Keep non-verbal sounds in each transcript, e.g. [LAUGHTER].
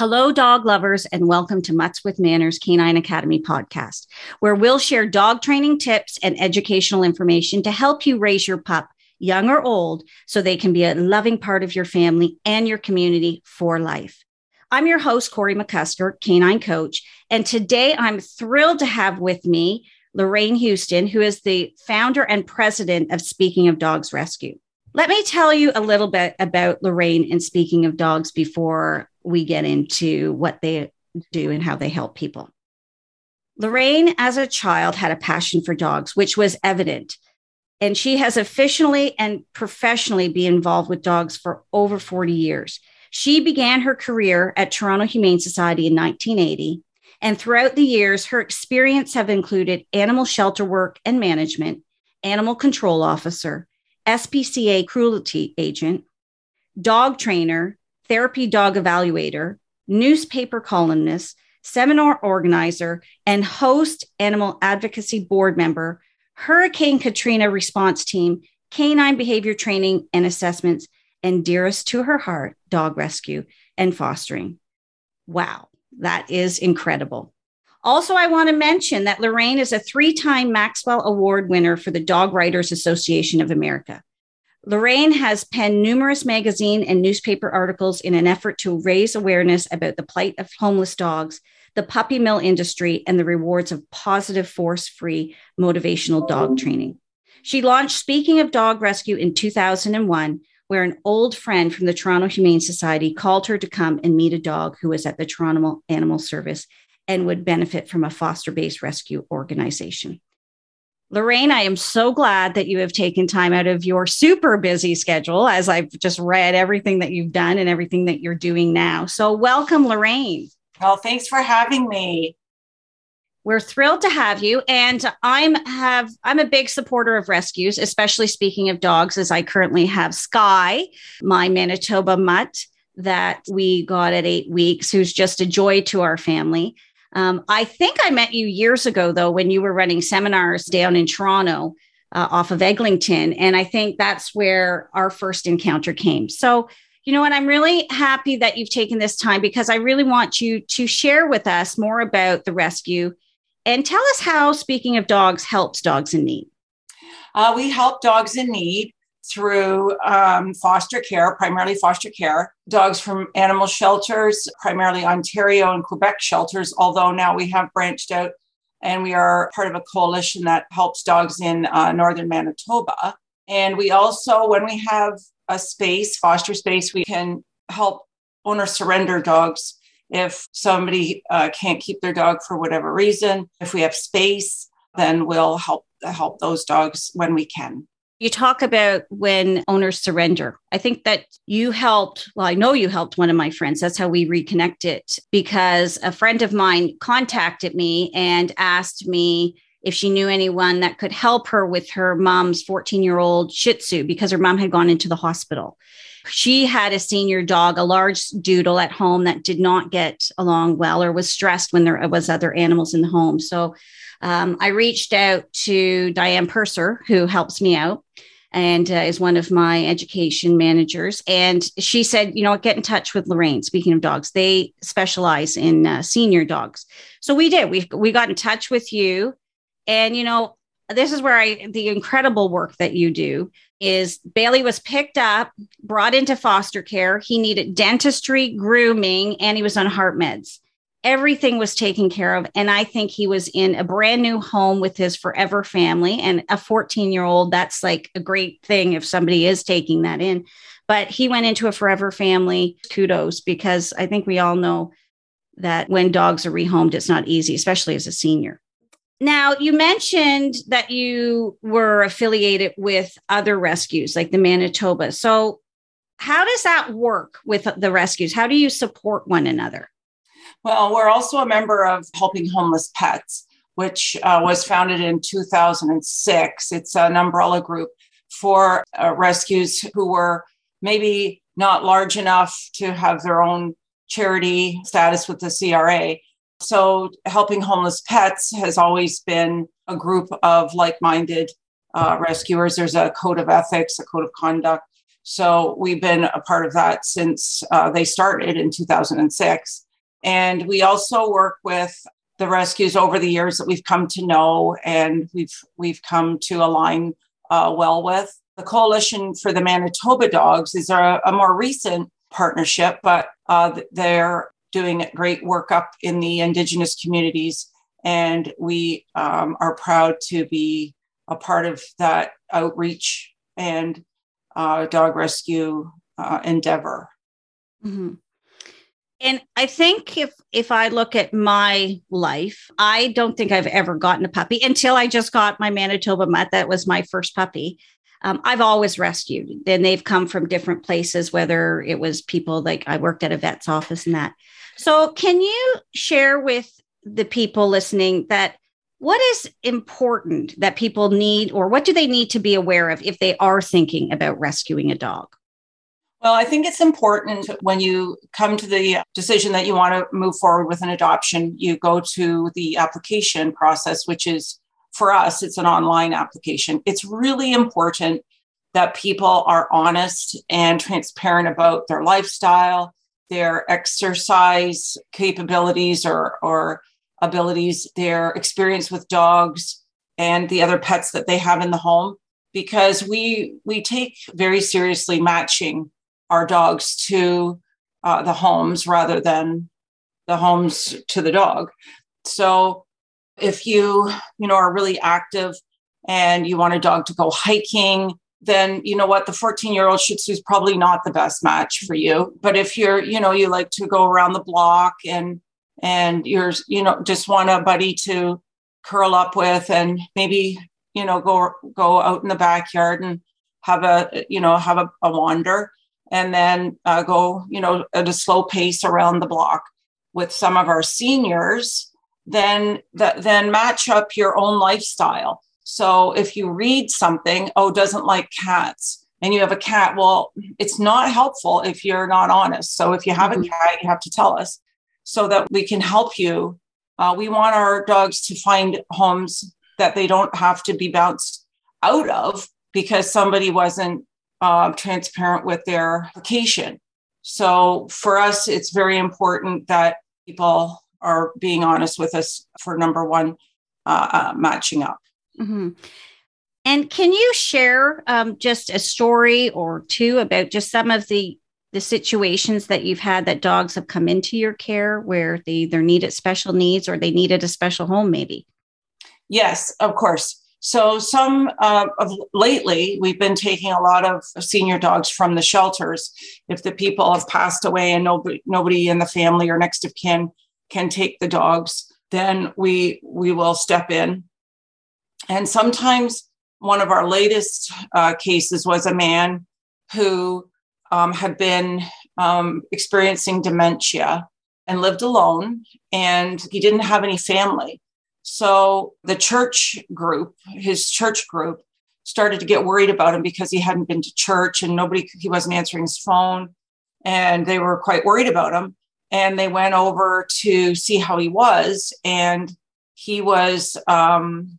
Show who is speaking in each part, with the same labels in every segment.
Speaker 1: Hello, dog lovers, and welcome to Mutts with Manners Canine Academy podcast, where we'll share dog training tips and educational information to help you raise your pup, young or old, so they can be a loving part of your family and your community for life. I'm your host, Corey McCusker, canine coach, and today I'm thrilled to have with me Lorraine Houston, who is the founder and president of Speaking of Dogs Rescue. Let me tell you a little bit about Lorraine and Speaking of Dogs before we get into what they do and how they help people. Lorraine, as a child, had a passion for dogs, which was evident. And she has officially and professionally been involved with dogs for over 40 years. She began her career at Toronto Humane Society in 1980. And throughout the years, her experience have included animal shelter work and management, animal control officer, SPCA cruelty agent, dog trainer, therapy dog evaluator, newspaper columnist, seminar organizer, and host animal advocacy board member, Hurricane Katrina response team, canine behavior training and assessments, and dearest to her heart, dog rescue and fostering. Wow, that is incredible. Also, I want to mention that Lorraine is a three time Maxwell Award winner for the Dog Writers Association of America. Lorraine has penned numerous magazine and newspaper articles in an effort to raise awareness about the plight of homeless dogs, the puppy mill industry, and the rewards of positive, force free motivational dog training. She launched Speaking of Dog Rescue in 2001, where an old friend from the Toronto Humane Society called her to come and meet a dog who was at the Toronto Animal Service and would benefit from a foster based rescue organization. Lorraine, I am so glad that you have taken time out of your super busy schedule as I've just read everything that you've done and everything that you're doing now. So, welcome, Lorraine.
Speaker 2: Well, thanks for having me.
Speaker 1: We're thrilled to have you and I'm have I'm a big supporter of rescues, especially speaking of dogs as I currently have Sky, my Manitoba mutt that we got at 8 weeks who's just a joy to our family. Um, I think I met you years ago, though, when you were running seminars down in Toronto uh, off of Eglinton. And I think that's where our first encounter came. So, you know what? I'm really happy that you've taken this time because I really want you to share with us more about the rescue and tell us how, speaking of dogs, helps dogs in need.
Speaker 2: Uh, we help dogs in need through um, foster care, primarily foster care, dogs from animal shelters, primarily Ontario and Quebec shelters, although now we have branched out and we are part of a coalition that helps dogs in uh, northern Manitoba. And we also, when we have a space, foster space, we can help owner surrender dogs if somebody uh, can't keep their dog for whatever reason. If we have space, then we'll help help those dogs when we can.
Speaker 1: You talk about when owners surrender. I think that you helped, well, I know you helped one of my friends. That's how we reconnected because a friend of mine contacted me and asked me if she knew anyone that could help her with her mom's 14 year old Shih Tzu because her mom had gone into the hospital. She had a senior dog, a large doodle at home that did not get along well or was stressed when there was other animals in the home. So um, I reached out to Diane Purser, who helps me out and uh, is one of my education managers. And she said, you know, get in touch with Lorraine. Speaking of dogs, they specialize in uh, senior dogs. So we did. We we got in touch with you, and you know, this is where I the incredible work that you do is Bailey was picked up, brought into foster care. He needed dentistry, grooming, and he was on heart meds everything was taken care of. And I think he was in a brand new home with his forever family and a 14 year old. That's like a great thing if somebody is taking that in. But he went into a forever family. Kudos, because I think we all know that when dogs are rehomed, it's not easy, especially as a senior. Now, you mentioned that you were affiliated with other rescues like the Manitoba. So, how does that work with the rescues? How do you support one another?
Speaker 2: Well, we're also a member of Helping Homeless Pets, which uh, was founded in 2006. It's an umbrella group for uh, rescues who were maybe not large enough to have their own charity status with the CRA. So, Helping Homeless Pets has always been a group of like minded uh, rescuers. There's a code of ethics, a code of conduct. So, we've been a part of that since uh, they started in 2006. And we also work with the rescues over the years that we've come to know and we've we've come to align uh, well with. The Coalition for the Manitoba Dogs is a, a more recent partnership, but uh, they're doing great work up in the Indigenous communities. And we um, are proud to be a part of that outreach and uh, dog rescue uh, endeavor.
Speaker 1: Mm-hmm. And I think if if I look at my life, I don't think I've ever gotten a puppy until I just got my Manitoba mutt. That was my first puppy. Um, I've always rescued, and they've come from different places. Whether it was people like I worked at a vet's office and that. So, can you share with the people listening that what is important that people need, or what do they need to be aware of if they are thinking about rescuing a dog?
Speaker 2: Well, I think it's important when you come to the decision that you want to move forward with an adoption, you go to the application process, which is for us, it's an online application. It's really important that people are honest and transparent about their lifestyle, their exercise capabilities or, or abilities, their experience with dogs and the other pets that they have in the home because we we take very seriously matching our dogs to uh, the homes rather than the homes to the dog. So if you, you know, are really active and you want a dog to go hiking, then you know what the 14 year old Shih Tzu is probably not the best match for you. But if you're, you know, you like to go around the block and and you're, you know, just want a buddy to curl up with and maybe, you know, go go out in the backyard and have a, you know, have a, a wander and then uh, go, you know, at a slow pace around the block with some of our seniors, then that then match up your own lifestyle. So if you read something, oh, doesn't like cats, and you have a cat, well, it's not helpful if you're not honest. So if you have mm-hmm. a cat, you have to tell us so that we can help you. Uh, we want our dogs to find homes that they don't have to be bounced out of because somebody wasn't uh, transparent with their application. So for us, it's very important that people are being honest with us for number one, uh, uh, matching up.
Speaker 1: Mm-hmm. And can you share um, just a story or two about just some of the the situations that you've had that dogs have come into your care where they either needed special needs or they needed a special home, maybe?
Speaker 2: Yes, of course. So, some uh, of lately, we've been taking a lot of senior dogs from the shelters. If the people have passed away and nobody, nobody in the family or next of kin can take the dogs, then we we will step in. And sometimes, one of our latest uh, cases was a man who um, had been um, experiencing dementia and lived alone, and he didn't have any family. So the church group, his church group, started to get worried about him because he hadn't been to church and nobody, he wasn't answering his phone. And they were quite worried about him. And they went over to see how he was. And he was um,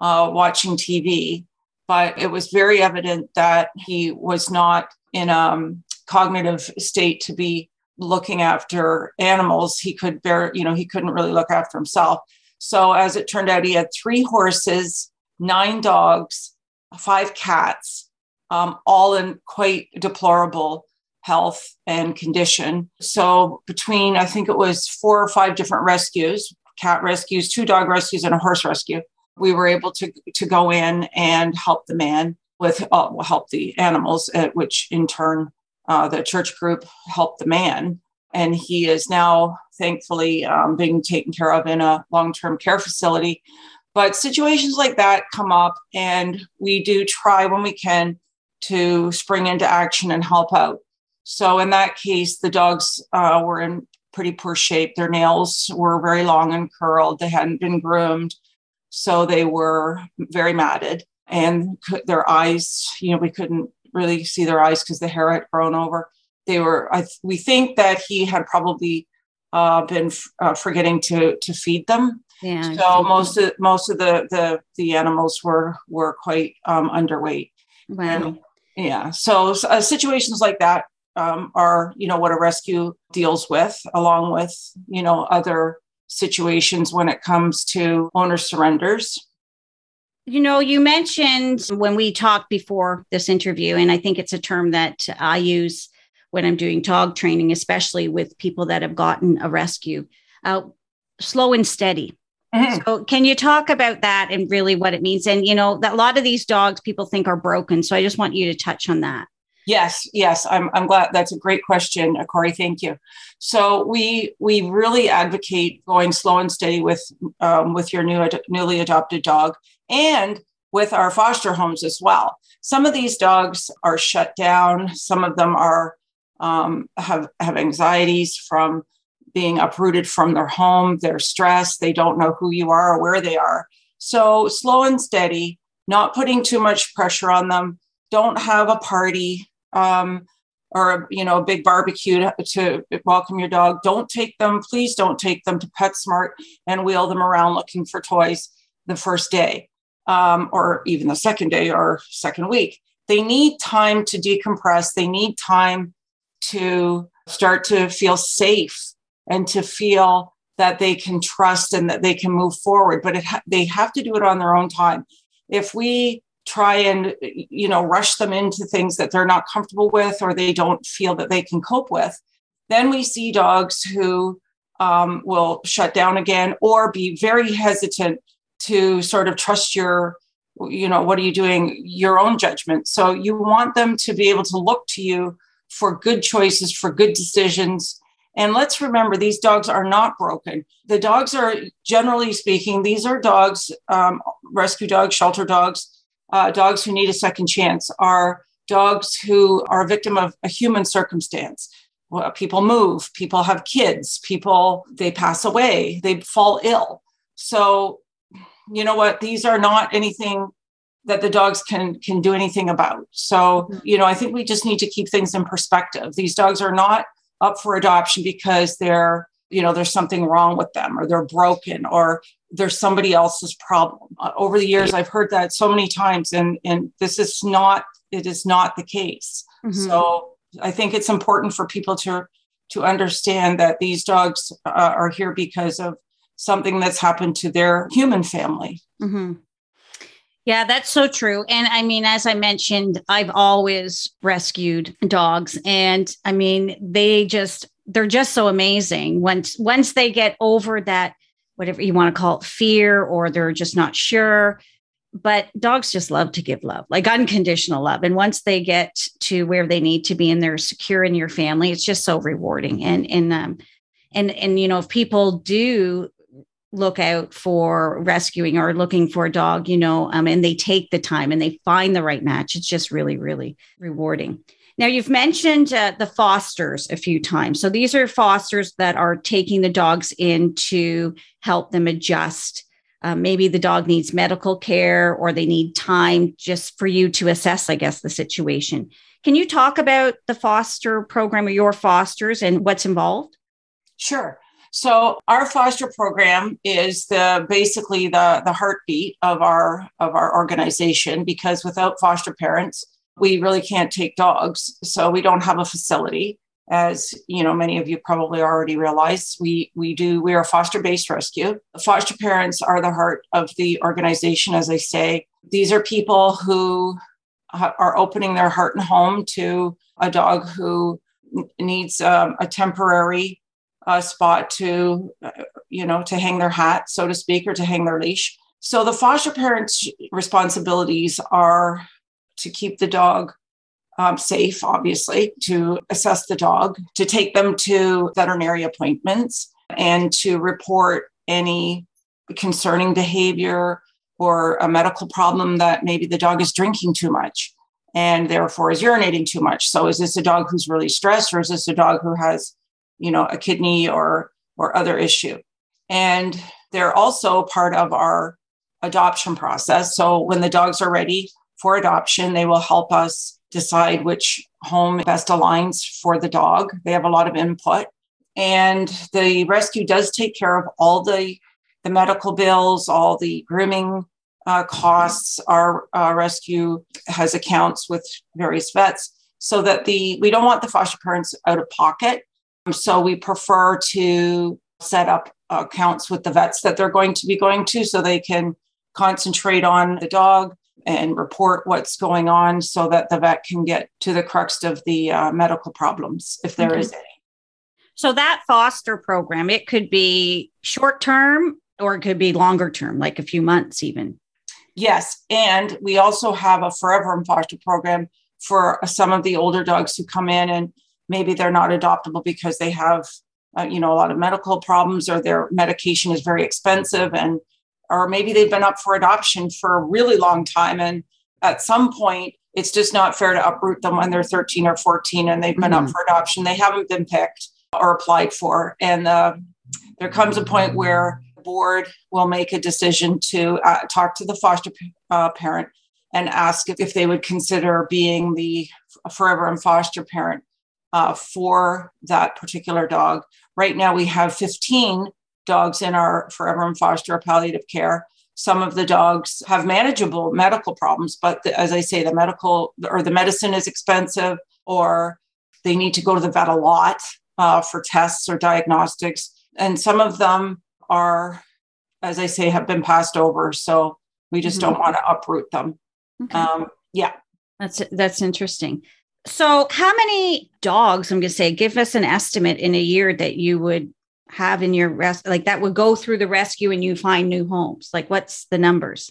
Speaker 2: uh, watching TV, but it was very evident that he was not in a um, cognitive state to be looking after animals. He could bear, you know, he couldn't really look after himself. So, as it turned out, he had three horses, nine dogs, five cats, um, all in quite deplorable health and condition. So, between I think it was four or five different rescues cat rescues, two dog rescues, and a horse rescue we were able to, to go in and help the man with uh, help the animals, uh, which in turn uh, the church group helped the man and he is now thankfully um, being taken care of in a long-term care facility. But situations like that come up and we do try when we can to spring into action and help out. So in that case the dogs uh, were in pretty poor shape. Their nails were very long and curled. They hadn't been groomed. So they were very matted and their eyes you know we couldn't really see their eyes because the hair had grown over they were I, we think that he had probably uh, been uh, forgetting to to feed them. Yeah, so most of most of the the the animals were were quite um, underweight.
Speaker 1: Wow
Speaker 2: and, yeah so, uh, situations like that um, are, you know, what a rescue deals with, along with, you know, other situations when it comes to owner surrenders.
Speaker 1: You know, you mentioned when we talked before this interview, and I think it's a term that I use when I'm doing dog training, especially with people that have gotten a rescue, uh, slow and steady. Mm-hmm. So, can you talk about that and really what it means? And, you know, that a lot of these dogs people think are broken. So, I just want you to touch on that.
Speaker 2: Yes, yes, I'm, I'm glad. That's a great question, Corey. Thank you. So we we really advocate going slow and steady with um, with your new newly adopted dog and with our foster homes as well. Some of these dogs are shut down. Some of them are um, have have anxieties from being uprooted from their home. They're stressed. They don't know who you are or where they are. So slow and steady, not putting too much pressure on them. Don't have a party um, or you know a big barbecue to, to, welcome your dog don't take them please don't take them to petsmart and wheel them around looking for toys the first day um, or even the second day or second week they need time to decompress they need time to start to feel safe and to feel that they can trust and that they can move forward. But ha- they have to do it on their own time. If we try and you know rush them into things that they're not comfortable with or they don't feel that they can cope with then we see dogs who um, will shut down again or be very hesitant to sort of trust your you know what are you doing? Your own judgment. So you want them to be able to look to you for good choices for good decisions and let's remember these dogs are not broken the dogs are generally speaking these are dogs um, rescue dogs shelter dogs uh, dogs who need a second chance are dogs who are a victim of a human circumstance. Well, people move, people have kids, people, they pass away, they fall ill. So, you know what? These are not anything that the dogs can can do anything about. So, mm-hmm. you know, I think we just need to keep things in perspective. These dogs are not up for adoption because they're, you know, there's something wrong with them or they're broken or there's somebody else's problem. Uh, over the years, I've heard that so many times, and and this is not it is not the case. Mm-hmm. So I think it's important for people to to understand that these dogs uh, are here because of something that's happened to their human family.
Speaker 1: Mm-hmm. Yeah, that's so true. And I mean, as I mentioned, I've always rescued dogs, and I mean, they just they're just so amazing once once they get over that whatever you want to call it, fear, or they're just not sure. But dogs just love to give love, like unconditional love. And once they get to where they need to be and they're secure in your family, it's just so rewarding. And and um and and you know, if people do look out for rescuing or looking for a dog, you know, um, and they take the time and they find the right match, it's just really, really rewarding. Now, you've mentioned uh, the fosters a few times. So these are fosters that are taking the dogs in to help them adjust. Uh, maybe the dog needs medical care or they need time just for you to assess, I guess, the situation. Can you talk about the foster program or your fosters and what's involved?
Speaker 2: Sure. So our foster program is the basically the the heartbeat of our of our organization because without foster parents, we really can't take dogs. So we don't have a facility. As you know, many of you probably already realize, we we do we are a foster based rescue. Foster parents are the heart of the organization, as I say. These are people who are opening their heart and home to a dog who needs um, a temporary uh, spot to, uh, you know, to hang their hat, so to speak, or to hang their leash. So the foster parents' responsibilities are to keep the dog um, safe, obviously, to assess the dog, to take them to veterinary appointments, and to report any concerning behavior or a medical problem that maybe the dog is drinking too much and therefore is urinating too much. So is this a dog who's really stressed or is this a dog who has, you know, a kidney or or other issue? And they're also part of our adoption process. So when the dogs are ready, for adoption. They will help us decide which home best aligns for the dog. They have a lot of input. And the rescue does take care of all the, the medical bills, all the grooming uh, costs. Our uh, rescue has accounts with various vets. so that the we don't want the foster parents out of pocket. So we prefer to set up accounts with the vets that they're going to be going to so they can concentrate on the dog and report what's going on so that the vet can get to the crux of the uh, medical problems if there okay. is any.
Speaker 1: So that foster program, it could be short term or it could be longer term, like a few months even.
Speaker 2: Yes. And we also have a forever in foster program for some of the older dogs who come in and maybe they're not adoptable because they have, uh, you know, a lot of medical problems or their medication is very expensive and or maybe they've been up for adoption for a really long time and at some point it's just not fair to uproot them when they're 13 or 14 and they've been mm-hmm. up for adoption. They haven't been picked or applied for. And uh, there comes a point where the board will make a decision to uh, talk to the foster uh, parent and ask if, if, they would consider being the forever and foster parent uh, for that particular dog right now we have 15 dogs in our forever and foster palliative care. Some of the dogs have manageable medical problems, but the, as I say, the medical or the medicine is expensive, or they need to go to the vet a lot uh, for tests or diagnostics. And some of them are, as I say, have been passed over. So we just mm-hmm. don't want to uproot them. Okay. Um, yeah.
Speaker 1: That's that's interesting. So, how many dogs? I'm going to say, give us an estimate in a year that you would have in your rest like that would go through the rescue and you find new homes? Like what's the numbers?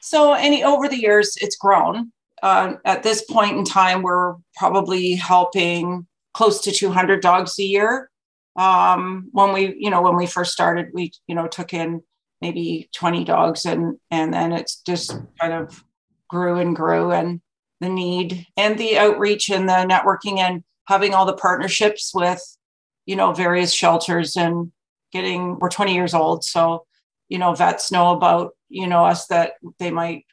Speaker 2: So any over the years it's grown. Uh, at this point in time we're probably helping close to 200 dogs a year. Um, when we you know when we first started we you know took in maybe 20 dogs and and then it's just kind of grew and grew and the need and the outreach and the networking and having all the partnerships with you know, various shelters and getting, we're 20 years old. So, you know, vets know about, you know, us that they might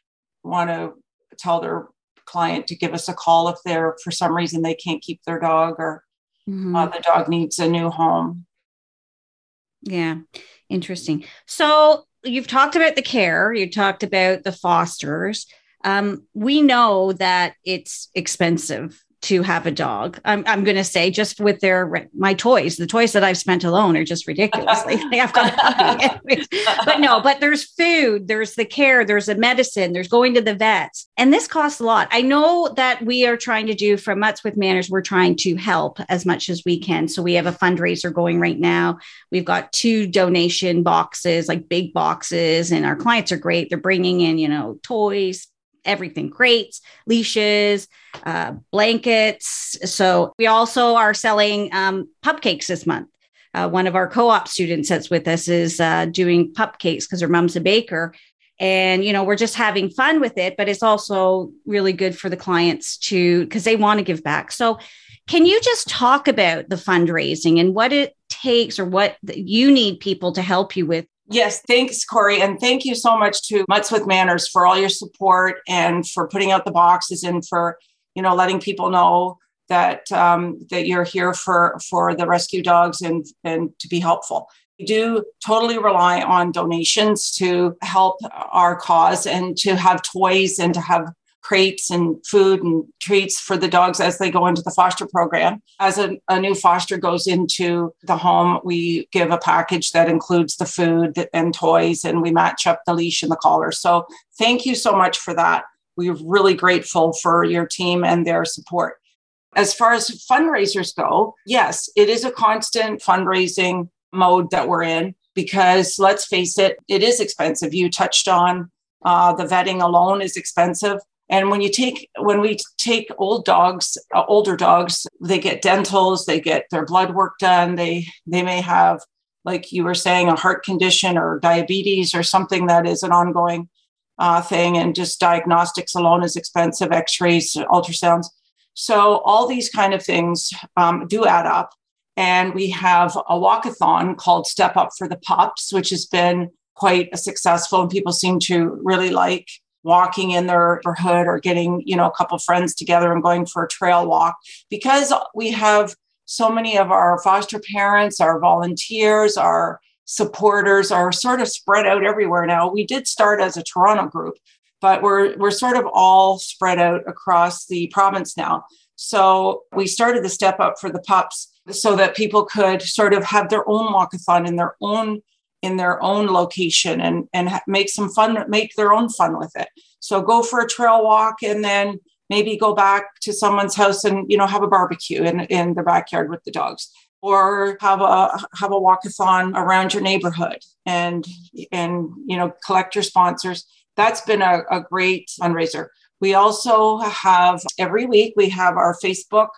Speaker 2: want to tell their client to give us a call if they're, for some reason, they can't keep their dog or mm-hmm. uh, the dog needs a new home.
Speaker 1: Yeah, interesting. So you've talked about the care, you talked about the fosters. Um, we know that it's expensive to have a dog. I'm, I'm going to say just with their my toys, the toys that I've spent alone are just ridiculously. [LAUGHS] I've got [LAUGHS] but no, but there's food, there's the care, there's the medicine, there's going to the vets, and this costs a lot. I know that we are trying to do from Mutts with Manners. We're trying to help as much as we can. So we have a fundraiser going right now. We've got two donation boxes, like big boxes, and our clients are great. They're bringing in, you know, toys, everything crates, leashes, uh, blankets. So we also are selling um, pup cakes this month. Uh, one of our co-op students that's with us is uh, doing pup cakes because her mom's a baker and you know we're just having fun with it but it's also really good for the clients to because they want to give back so can you just talk about the fundraising and what it takes or what you need people to help you with
Speaker 2: Yes, thanks, Corey. And thank you so much to Mutts with Manners for all your support and for putting out the boxes and for, you know, letting people know that um, that you're here for for the rescue dogs and and to be helpful. We do totally rely on donations to help our cause and to have toys and to have crates and food and treats for the dogs as they go into the foster program. As a, a, new foster goes into the home, we give a package that includes the food and toys, and we match up the leash and the collar. So, thank you so much for that. We're really grateful for your team and their support. As far as fundraisers go, yes, it is a constant fundraising mode that we're in because let's face it, it is expensive. You touched on uh, the vetting alone is expensive. And when you take when we take old dogs, uh, older dogs, they get dentals, they get their blood work done. They they may have, like you were saying, a heart condition or diabetes or something that is an ongoing uh, thing. And just diagnostics alone is expensive. X-rays, ultrasounds. So all these kind of things um, do add up. And we have a walkathon called Step Up for the Pups, which has been quite successful, and people seem to really like walking in their neighborhood or getting, you know, a couple friends together and going for a trail walk because we have so many of our foster parents, our volunteers, our supporters are sort of spread out everywhere now. We did start as a Toronto group, but we're we're sort of all spread out across the province now. So we started the step up for the pups so that people could sort of have their own walkathon in their own in their own location and and make some fun make their own fun with it. So go for a trail walk and then maybe go back to someone's house and you know have a barbecue in in the backyard with the dogs or have a have a walkathon around your neighborhood and and you know collect your sponsors. That's been a, a great fundraiser. We also have every week we have our facebook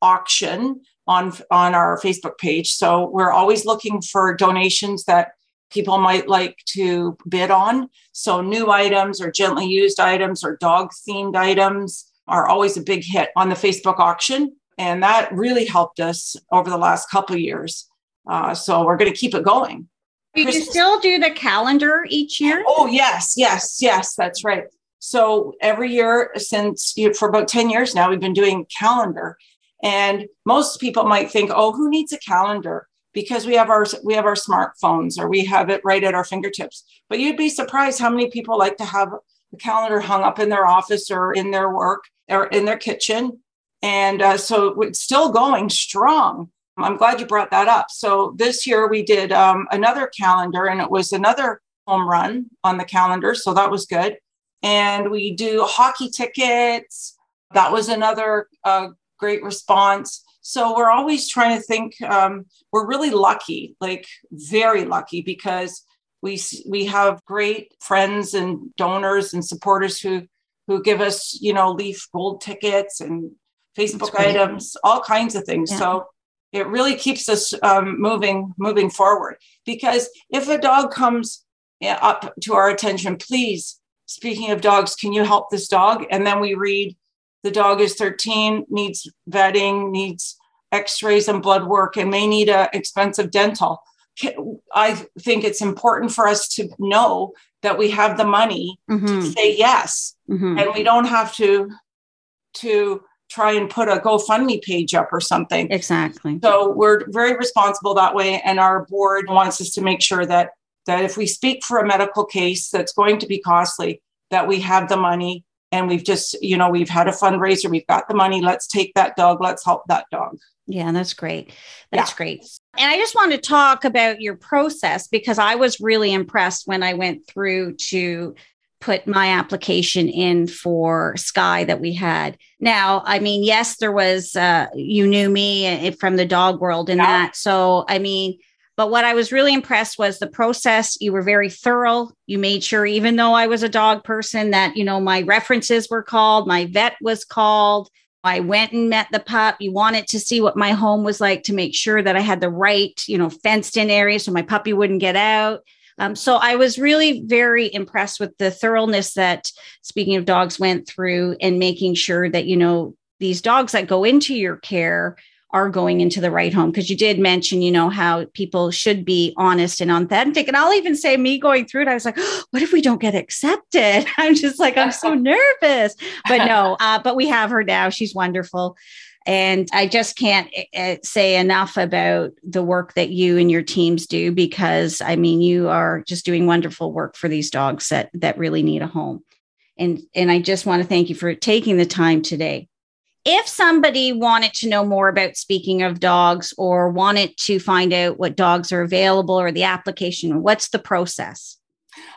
Speaker 2: auction on on our facebook page. So we're always looking for donations that people might like to bid on so new items or gently used items or dog themed items are always a big hit on the facebook auction and that really helped us over the last couple of years. Uh, so we're going to keep it going.
Speaker 1: Do you still do the calendar each year?
Speaker 2: Oh, yes, yes, yes, that's right. So every year since for about 10 years now, we've been doing calendar. And most people might think, oh, who needs a calendar? Because we have our we have our smartphones or we have it right at our fingertips. But you'd be surprised how many people like to have a calendar hung up in their office or in their work or in their kitchen and uh, so it's still going strong. I'm glad you brought that up. So this year we did um, another calendar and it was another home run on the calendar. So that was good. And we do hockey tickets. That was another uh, great response. So we're always trying to think. Um, we're really lucky, like very lucky, because we we have great friends and donors and supporters who who give us, you know, Leaf Gold tickets and Facebook items, all kinds of things. Yeah. So it really keeps us um, moving moving forward. Because if a dog comes up to our attention, please, speaking of dogs, can you help this dog? And then we read the dog is 13, needs vetting, needs x-rays and blood work, and may need an expensive dental. I think it's important for us to know that we have the money mm-hmm. to say yes, mm-hmm. and we don't have to to try and put a GoFundMe page up or something.
Speaker 1: Exactly.
Speaker 2: So we're very responsible that way. And our board wants us to make sure that that if we speak for a medical case that's going to be costly, that we have the money and we've just, you know, we've had a fundraiser, we've got the money, let's take that dog, let's help that dog.
Speaker 1: Yeah, that's great. That's yeah. great. And I just want to talk about your process because I was really impressed when I went through to put my application in for Sky that we had. Now, I mean, yes, there was, uh, you knew me eh, from the dog world and yeah. that. So, I mean, but what I was really impressed was the process. You were very thorough. You made sure, even though I was a dog person, that, you know, my references were called, my vet was called. I went and met the pup. You wanted to see what my home was like to make sure that I had the right, you know, fenced in area so my puppy wouldn't get out um, so I was really very impressed with the thoroughness that, speaking of dogs, went through and making sure that, you know, these dogs that go into your care are going into the right home. Because you did mention you know how people should be honest and authentic. And i'll even say me going through it i was like oh, [GASPS] what if we don't get accepted? [LAUGHS] I'm just like i'm so [LAUGHS] nervous. But no [LAUGHS] uh, but we have her now. She's wonderful. And I just can't uh, say enough about the work that you and your teams do because I mean you are just doing wonderful work for these dogs that that really need a home. And and I just want to thank you for taking the time today. If somebody wanted to know more about speaking of dogs or wanted to find out what dogs are available or the application, what's the process?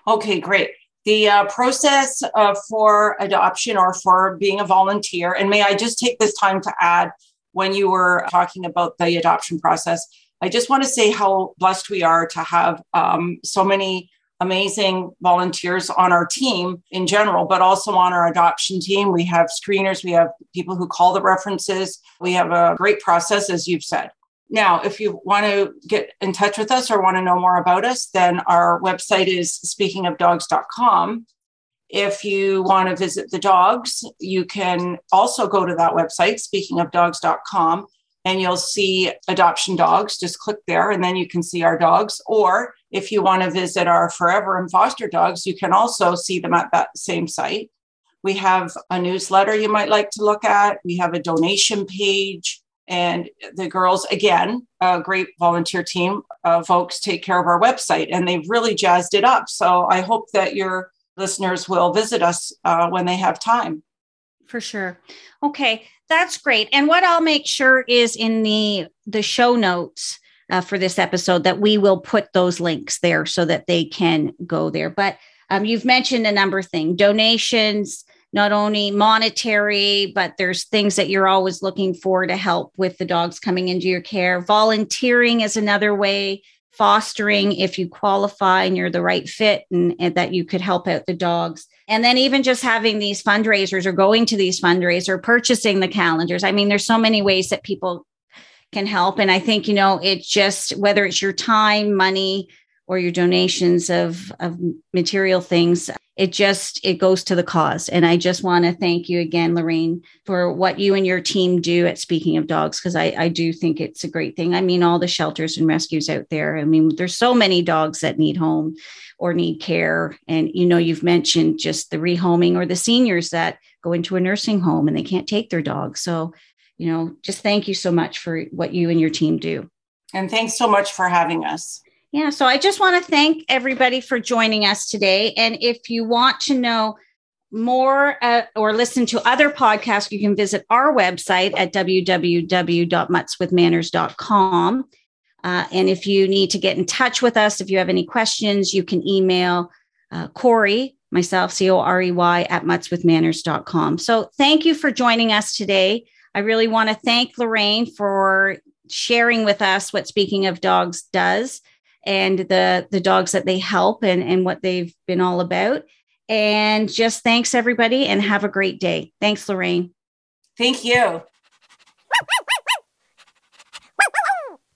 Speaker 2: Okay, great the uh, process uh, for adoption or for being a volunteer. And may I just take this time to add when you were talking about the adoption process, I just want to say how blessed we are to have um, so many amazing volunteers on our team in general, but also on our adoption team. We have screeners, we have people who call the references. We have a great process, as you've said. Now, if you want to get in touch with us or want to know more about us, then our website is speakingofdogs.com. If you want to visit the dogs, you can also go to that website, speakingofdogs.com, and you'll see adoption dogs. Just click there and then you can see our dogs. Or if you want to visit our forever and foster dogs, you can also see them at that same site. We have a newsletter you might like to look at, we have a donation page. And the girls, again, a great volunteer team of folks take care of our website and they've really jazzed it up. So I hope that your listeners will visit us uh, when they have time.
Speaker 1: For sure. Okay. That's great. And what I'll make sure is in the the show notes uh, for this episode that we will put those links there so that they can go there. But um, you've mentioned a number of things, donations, not only monetary, but there's things that you're always looking for to help with the dogs coming into your care. Volunteering is another way, fostering if you qualify and you're the right fit and, and that you could help out the dogs. And then even just having these fundraisers or going to these fundraisers or purchasing the calendars. I mean, there's so many ways that people can help. And I think, you know, it's just whether it's your time, money, or your donations of, of material things it just it goes to the cause. And i just want to thank you again lorraine for what you and your team do at speaking of dogs because I, I do think it's a great thing. I mean all the shelters and rescues out there i mean there's so many dogs that need home or need care. And you know you've mentioned just the rehoming or the seniors that go into a nursing home and they can't take their dog so you know just thank you so much for what you and your team do
Speaker 2: and thanks so much for having us
Speaker 1: yeah, so I just want to thank everybody for joining us today. And if you want to know more uh, or listen to other podcasts, you can visit our website at www.muttswithmanners.com. Uh, and if you need to get in touch with us, if you have any questions, you can email uh, Corey, myself, C O R E Y, at muttswithmanners.com. So thank you for joining us today. I really want to thank Lorraine for sharing with us what Speaking of Dogs does and the the dogs that they help and and what they've been all about. And just thanks everybody and have a great day. Thanks lorraine.
Speaker 2: Thank you